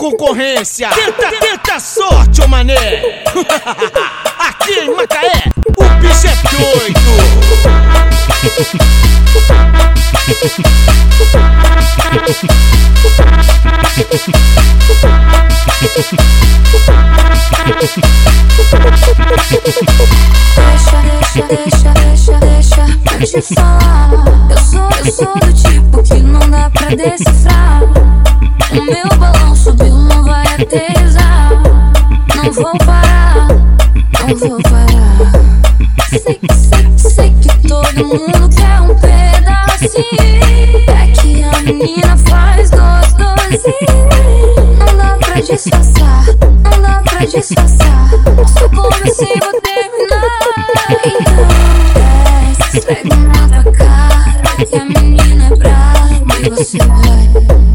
concorrência. Tenta, tenta sorte, ô mané. Aqui em Macaé, o bicho é doido. Deixa, deixa, deixa, deixa, deixa eu te falar. Eu sou, eu sou do tipo que não dá pra decifrar. O meu balão subiu, não vai aterrissar. Não vou parar, não vou parar. Sei sei, sei que todo mundo quer um pedacinho. É que a menina faz gostosinho. Não dá pra disfarçar, não dá pra disfarçar. Comecei, vou terminar. Então desce, esfrega na tua cara. Que a menina é brava e você vai.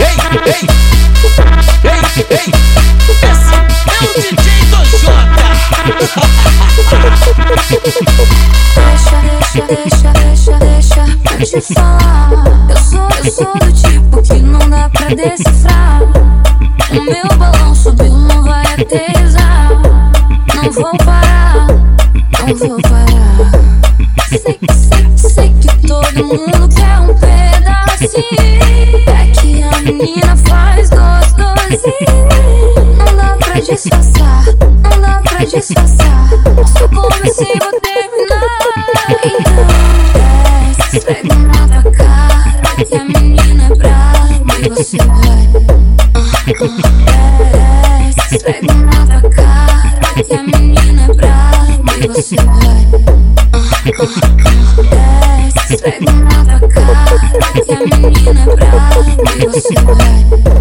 Ei, ei, ei, Deixa, deixa, deixa, deixa, eu te falar. Eu sou, eu sou do tipo que não dá pra decifrar. O meu balão subiu, não vai aterrissar. Não vou parar, não vou parar. Sei, sei, sei que todo mundo quer um pedacinho. É que a menina faz gostosinho. Não dá pra disfarçar, não dá pra disfarçar. Só comecei, Desce, esfrega na tua cara. Que a menina brava e você vai.